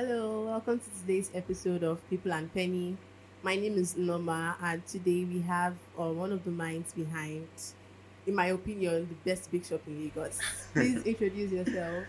Hello, welcome to today's episode of People and Penny. My name is Noma, and today we have uh, one of the minds behind, in my opinion, the best big shop in Lagos. Please introduce yourself.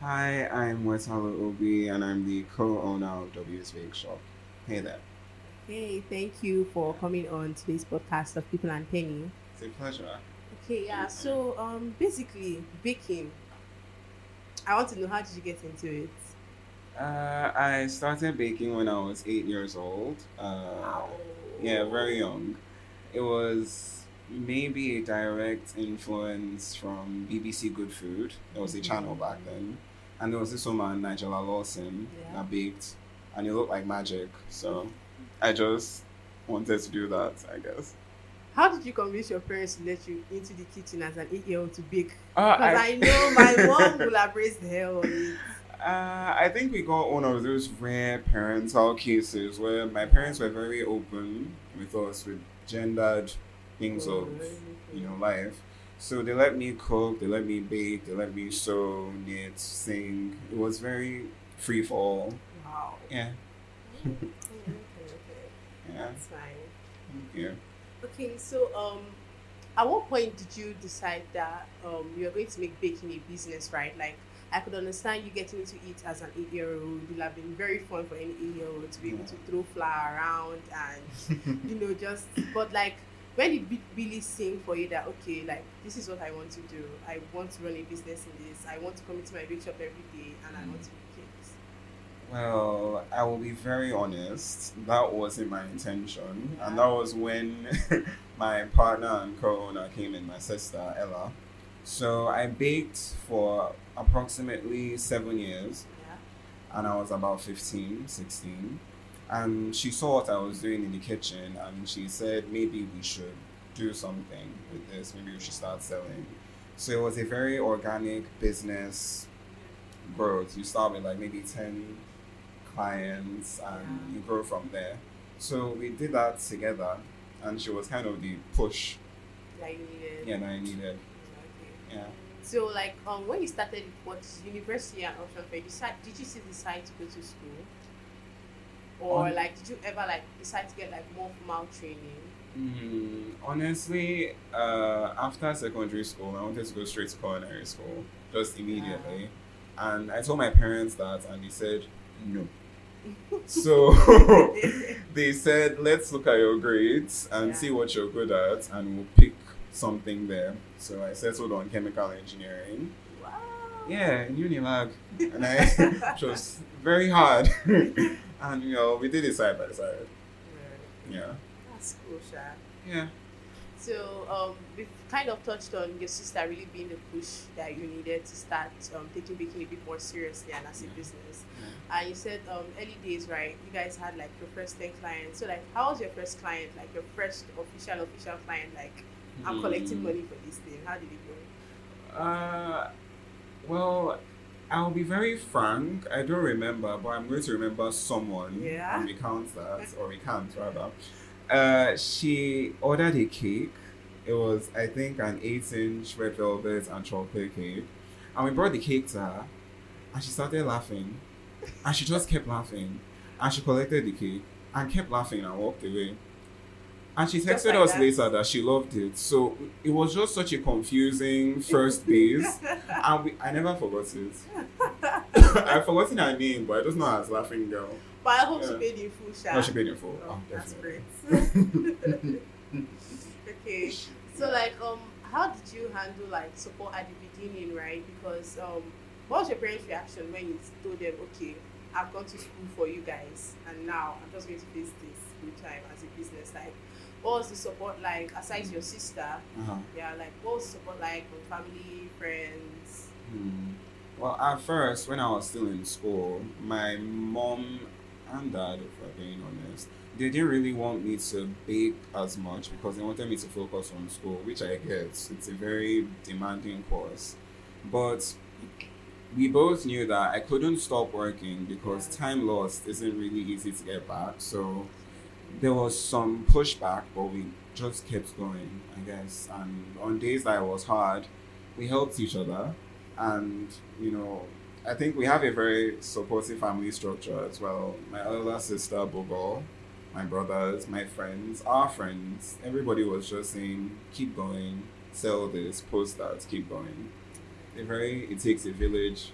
Hi, I'm Wetalo Obi, and I'm the co-owner of W's Bake Shop. Hey there. Hey, thank you for coming on today's podcast of People and Penny. It's a pleasure. Okay, yeah. So, um, basically, baking. I want to know how did you get into it? Uh, I started baking when I was eight years old. Uh, yeah, very young. It was maybe a direct influence from BBC Good Food. There was a channel back then. And there was this woman, Nigella Lawson, Yeah. that baked, and it looked like magic. So I just wanted to do that, I guess. How did you convince your parents to let you into the kitchen as an eight-year-old to bake? Uh, Because I, know my mom will have raised hell on it. Uh, I think we got one of those rare parental cases where my parents were very open with us with gendered things of you know life. So they let me cook, they let me bake, they let me sew, knit, sing. It was very free for all. Wow. Yeah, okay, okay. yeah, That's fine. yeah. Okay, so um, at what point did you decide that um you're going to make baking a business, right? Like, I could understand you getting into it as an eight-year-old. It would have been very fun for any eight-year-old to be able to throw flour around and you know just. But like, when did it really sing for you that okay, like this is what I want to do. I want to run a business in this. I want to come into my bake shop every day, and I want to make cakes. Well, I will be very honest. That wasn't my intention, and that was when my partner and co-owner came in, my sister Ella. So I baked for approximately seven years, Yeah. and I was about 15, 16. And she saw what I was doing in the kitchen, and she said maybe we should do something with this. Maybe we should start selling. So it was a very organic business growth. You start with like maybe 10 clients and Yeah. you grow from there. So we did that together, and she was kind of the push That you needed. yeah, that I needed. Okay. Yeah. So, like, um, when you started what university and option fair, decide, did you still decide to go to school, or Um, like, did you ever like decide to get like more formal training? Mm, honestly, uh, after secondary school, I wanted to go straight to culinary school, just immediately. And I told my parents that, and they said no. So they said, let's look at your grades and Yeah. see what you're good at, and we'll pick something there. So I settled on chemical engineering. wow. Yeah, in Unilag. And I, was very hard. and, you know, we did it side by side. Yeah. That's cool, Sha. Yeah. So, um, we've kind of touched on your sister really being the push that you needed to start um, taking baking a bit more seriously and as a Yeah. business. And you said um, early days, right? You guys had like your first 10 clients. So, like, how was your first client? Like, your first official, official client? Like, I'm collecting Mm. money for this thing. How did it go? Uh, well, I'll be very frank. I don't remember, but I'm going to remember someone Yeah. and recount that, or recount rather. Uh, she ordered a cake. It was, I think, an eight-inch red velvet and chocolate cake, and we brought the cake to her, and she started laughing, and she just kept laughing, and she collected the cake and kept laughing and walked away. And she texted like us that? later that she loved it. So it was just such a confusing first base. and we, I never forgot it. I've forgotten her name, but I just know her as Laughing Girl. But I hope she paid in full, Sha. No, she paid in full. Oh, Oh, that's great. okay. So like um how did you handle like support at the beginning, right? Because um what was your parents' reaction when you told them, Okay, I've gone to school for you guys and now I'm just going to face this full time as a business? Like what was the support like aside your sister? Uh-huh. Yeah, like what was the support like from family, friends? Hmm. Well, at first, when I was still in school, my mom and dad, if we're being honest, they didn't really want me to bake as much because they wanted me to focus on school, which I get. It's a very demanding course. But we both knew that I couldn't stop working because time lost isn't really easy to get back. So there was some pushback, but we just kept going, I guess. And on days that it was hard, we helped each other. And, you know, I think we have a very supportive family structure as well. My elder sister, Bogo, my brothers, my friends, our friends, everybody was just saying, keep going, sell this, post that, keep going. A very, it takes a village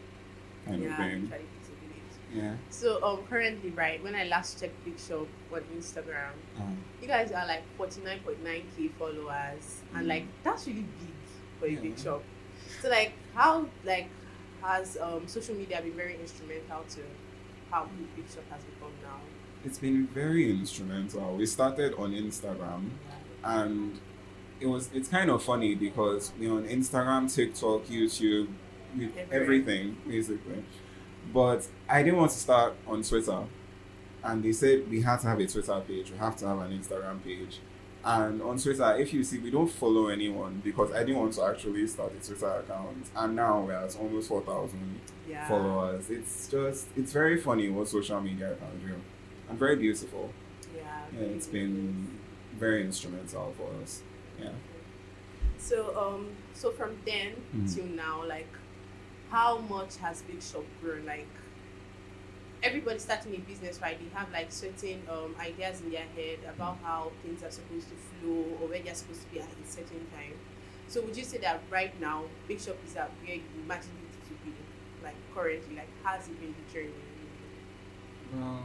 kind of thing. try to keep it village. Yeah. So um currently right when I last checked Bake Shop on Instagram, Um, you guys are like forty nine point nine K followers and Mm. like that's really big for a big shop. So like how like has um social media been very instrumental to how Bake Shop has become now? it's been very instrumental. We started on Instagram and it was it's kind of funny because we're on Instagram, TikTok, YouTube, with everything basically. But I didn't want to start on Twitter, and they said we had to have a Twitter page. We have to have an Instagram page. And on Twitter, if you see, we don't follow anyone because I didn't want to actually start a Twitter account. And now we're at almost four thousand Yeah. followers. It's just it's very funny what social media can do, and very beautiful. Yeah. Yeah, it's been very instrumental for us. Yeah. So um so from then Mhm. till now, like how much has Bake Shop grown? Like everybody starting a business, right? They have like certain um ideas in their head about how things are supposed to flow or where they're supposed to be at a certain time. So would you say that right now Bake Shop is at where you imagine it to be? Like currently, like has it been the journey? Well,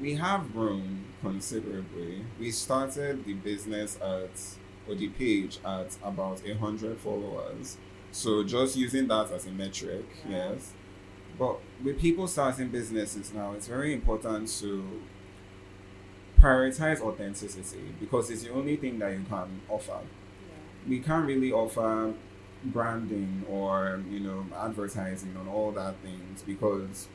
we have grown considerably. We started the business at or the page at about a hundred followers. So just using that as a metric, Yeah. yes. But with people starting businesses now, it's very important to prioritize authenticity because it's the only thing that you can offer. Yeah. we can't really offer branding or you know advertising on all that things because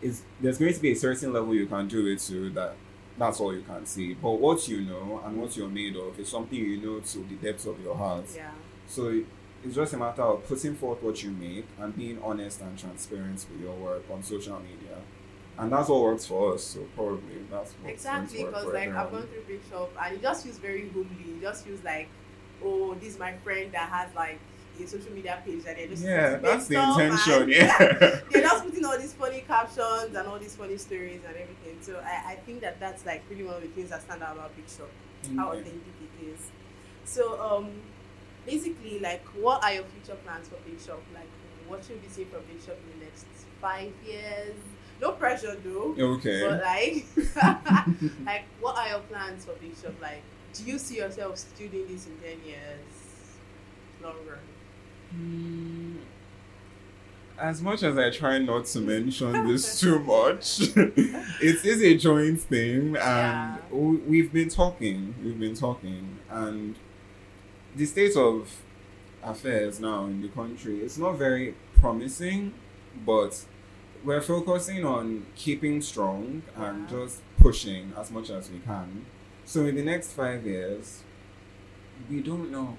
it's there's going to be a certain level you can do it to that that's all you can see but what you know and what you're made of is something you know to the depths of your heart Yeah. so it's just a matter of putting forth what you make and being honest and transparent with your work on social media and that's what works for us so probably that's what Exactly, because like I've gone through Bake Shop and it just feels very homely. It just feels like, oh, this is my friend that has like a social media page and they're just yeah that's the intention yeah they're just putting all these funny captions and all these funny stories and everything. So I, I think that that's like really one of the things that stand out about Bake Shop, how authentic it is. So um, basically, like, what are your future plans for Bake Shop? Like, what should we see from Bake Shop in the next five years? No pressure though. Okay. But like, like, what are your plans for Bake Shop? Like, do you see yourself still doing this in ten years, long run? Mm, As much as I try not to mention this too much, it is a joint thing, and we- we've been talking. We've been talking, and the state of affairs now in the country it's not very promising, but we're focusing on keeping strong and Yeah. just pushing as much as we can. So in the next five years, we don't know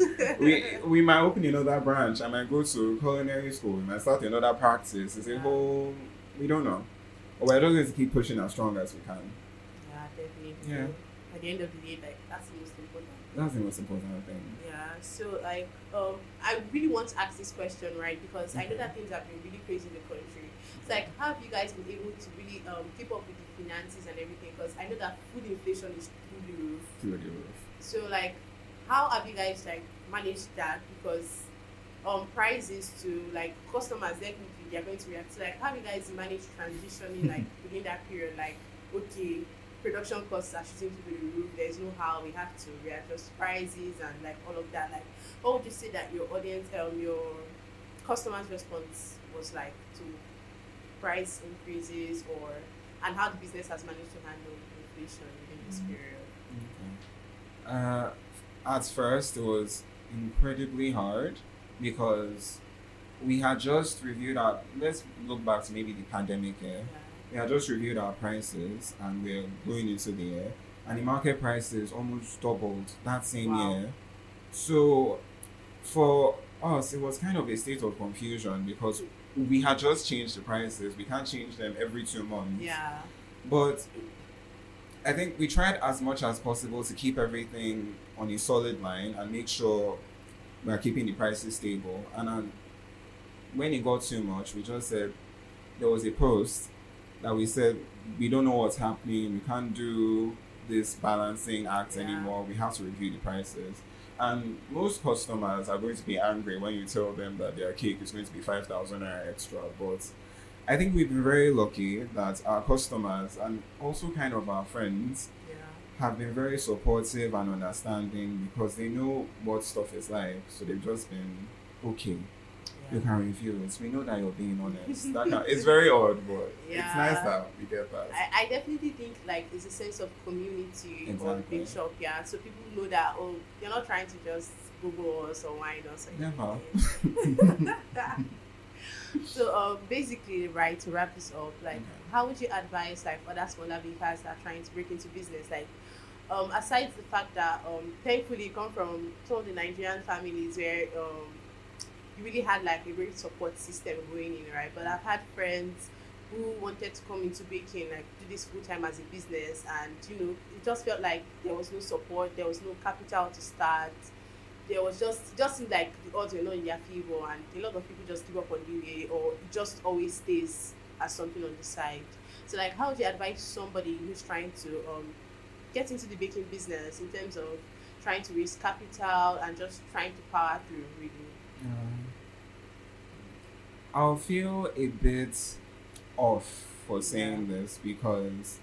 we we might open another branch. I might go to culinary school. We might start another practice. It's a Yeah. whole. We don't know. But we're just going to keep pushing as strong as we can. Yeah, definitely. Yeah. At the end of the day, like that's the most That's the most important thing. Yeah. So like, um, I really want to ask this question, right? Because I know that things have been really crazy in the country. It's like, how have you guys been able to really um keep up with the finances and everything? Because I know that food inflation is through the roof. Through the roof. So like, how have you guys like managed that? Because um prices to like customers definitely they're going to react. So like, how have you guys managed transitioning like within that period? Like, okay, production costs are shooting through the roof. There's no how we have to readjust prices and like all of that. Like, what would you say that your audience, um, your customers' response was like to price increases or and how the business has managed to handle inflation in this period? Okay. Uh, at first, it was incredibly hard because we had just reviewed our. Let's look back to maybe the pandemic year. We had just reviewed our prices and we're going into the year, and the market prices almost doubled that same Wow. year. So, for us, it was kind of a state of confusion because we had just changed the prices. We can't change them every two months. Yeah. But I think we tried as much as possible to keep everything on a solid line and make sure we're keeping the prices stable. And um, when it got too much, we just said there was a post that we said we don't know what's happening. We can't do this balancing act Yeah. anymore. We have to review the prices. And most customers are going to be angry when you tell them that their cake is going to be five thousand naira extra. But I think we've been very lucky that our customers and also kind of our friends Yeah. have been very supportive and understanding because they know what stuff is like. So they've just been okay. You Yeah. can it. We know that you're being honest. That it's very odd, but it's nice that we get that. I, I definitely think like it's a sense of community Exactly. big shop, yeah. So people know that oh, you're not trying to just Google us or wine us. or Never. so um, basically, right to wrap this up, like, Okay. how would you advise like other smaller bakers that are trying to break into business, like? Um, aside the fact that um, thankfully you come from some of the Nigerian families where um, you really had like a great support system going in, right? But I've had friends who wanted to come into baking, like do this full time as a business, and you know, it just felt like there was no support, there was no capital to start. There was just just like the odds were not in their favor, and a lot of people just give up on way, or it just always stays as something on the side. So, like, how would you advise somebody who's trying to um, get into the baking business in terms of trying to raise capital and just trying to power through, really? Um, I'll feel a bit off for saying this because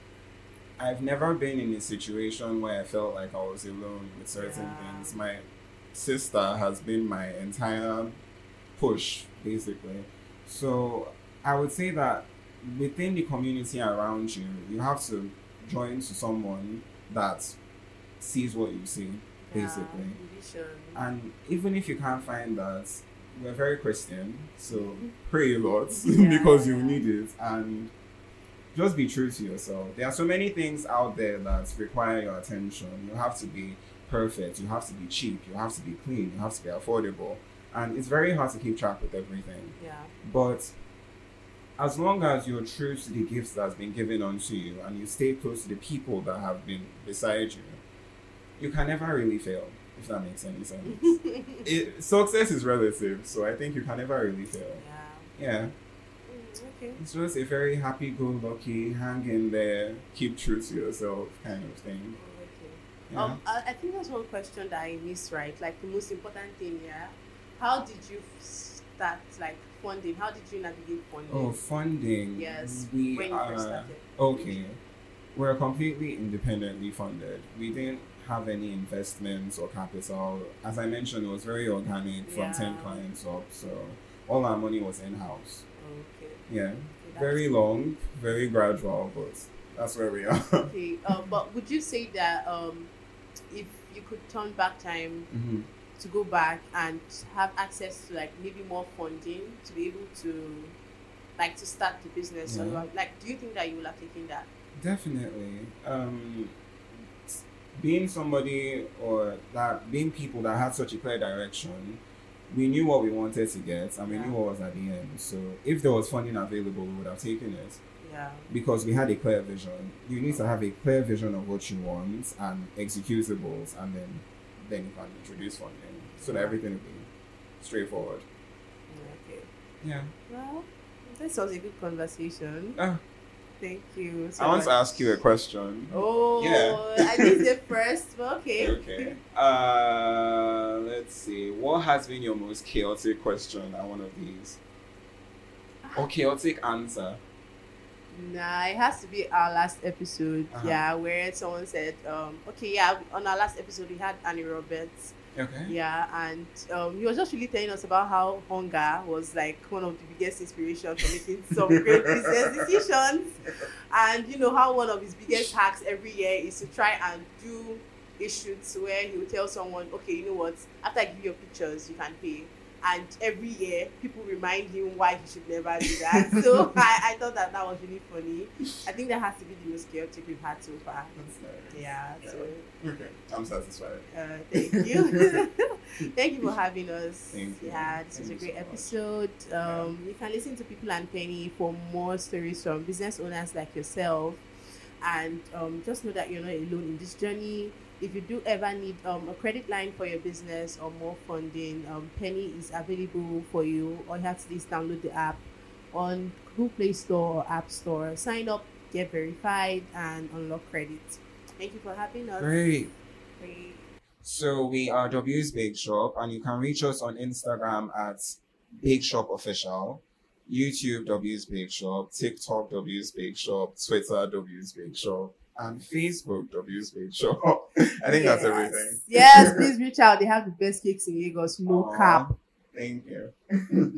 I've never been in a situation where I felt like I was alone with certain Yeah. things. My sister has been my entire push, basically. So I would say that within the community around you, you have to join to someone that sees what you see, basically. Yeah. And even if you can't find that, we're very Christian, so Mhm. pray a lot Yeah, because you need it. And just be true to yourself. There are so many things out there that require your attention. You have to be perfect, you have to be cheap, you have to be clean, you have to be affordable. And it's very hard to keep track with everything. yeah. But as long as you're true to the gifts that's been given unto you and you stay close to the people that have been beside you, you can never really fail, if that makes any sense. it, success is relative, so I think you can never really fail. yeah. Yeah, Mm, okay. it's just a very happy go lucky, hang in there, keep true to yourself kind of thing. Okay. Yeah. Um, I, I think that's one question that I missed, right? Like the most important thing, yeah. How did you start, like funding? How did you navigate funding? oh, funding. yes. We when you are. first started. Okay. We're completely independently funded. We didn't have any investments or capital. As I mentioned, it was very organic from Yeah. 10 clients up. So all our money was in house. Okay. Yeah. okay Very long, very gradual, but that's where we are. Okay. Um, but would you say that um, if you could turn back time Mhm. to go back and have access to like maybe more funding to be able to like to start the business or Yeah. like do you think that you will have taken that Definitely. Um, being somebody or that being people that had such a clear direction, we knew what we wanted to get and we Yeah. knew what was at the end. So if there was funding available, we would have taken it yeah because we had a clear vision. You need to have a clear vision of what you want and executables, and then then you can introduce funding so that everything will be straightforward. okay Yeah. well this was a good conversation Ah, thank you so I want to ask you a question. oh Yeah. i missed it first but okay Okay. Uh, let's see. What has been your most chaotic question at one of these? Or chaotic answer? Nah, it has to be our last episode. Uh-huh. Yeah, where someone said, um, okay, yeah, on our last episode we had Annie Roberts. Okay. Yeah, and um, he was just really telling us about how hunger was like one of the biggest inspirations for making some great business decisions. And you know how one of his biggest hacks every year is to try and do a shoot where he will tell someone, okay, you know what, after I give you your pictures, you can pay. And every year, people remind him why he should never do that. so I, I thought that that was really funny. I think that has to be the most chaotic we've had so far. Nice. Yeah, Yeah. so Okay. I'm satisfied. uh, thank you. thank you for having us. Thank you. Yeah, this was a great so episode. Um, You can listen to People and Penny for more stories from business owners like yourself. And um, just know that you're not alone in this journey. If you do ever need um, a credit line for your business or more funding, um, Penny is available for you. All you have to do is download the app on Google Play Store or App Store. Sign up, get verified, and unlock credit. Thank you for having us. Great. Great. So we are W's Bake Shop, and you can reach us on Instagram at Bake Shop Official, YouTube W's Bake Shop, TikTok W's Bake Shop, Twitter W's Bake Shop, and Facebook W's Bake Shop. I think that's Yes. everything. Yes, please reach out. They have the best cakes in Lagos. No Aw, cap. Thank you.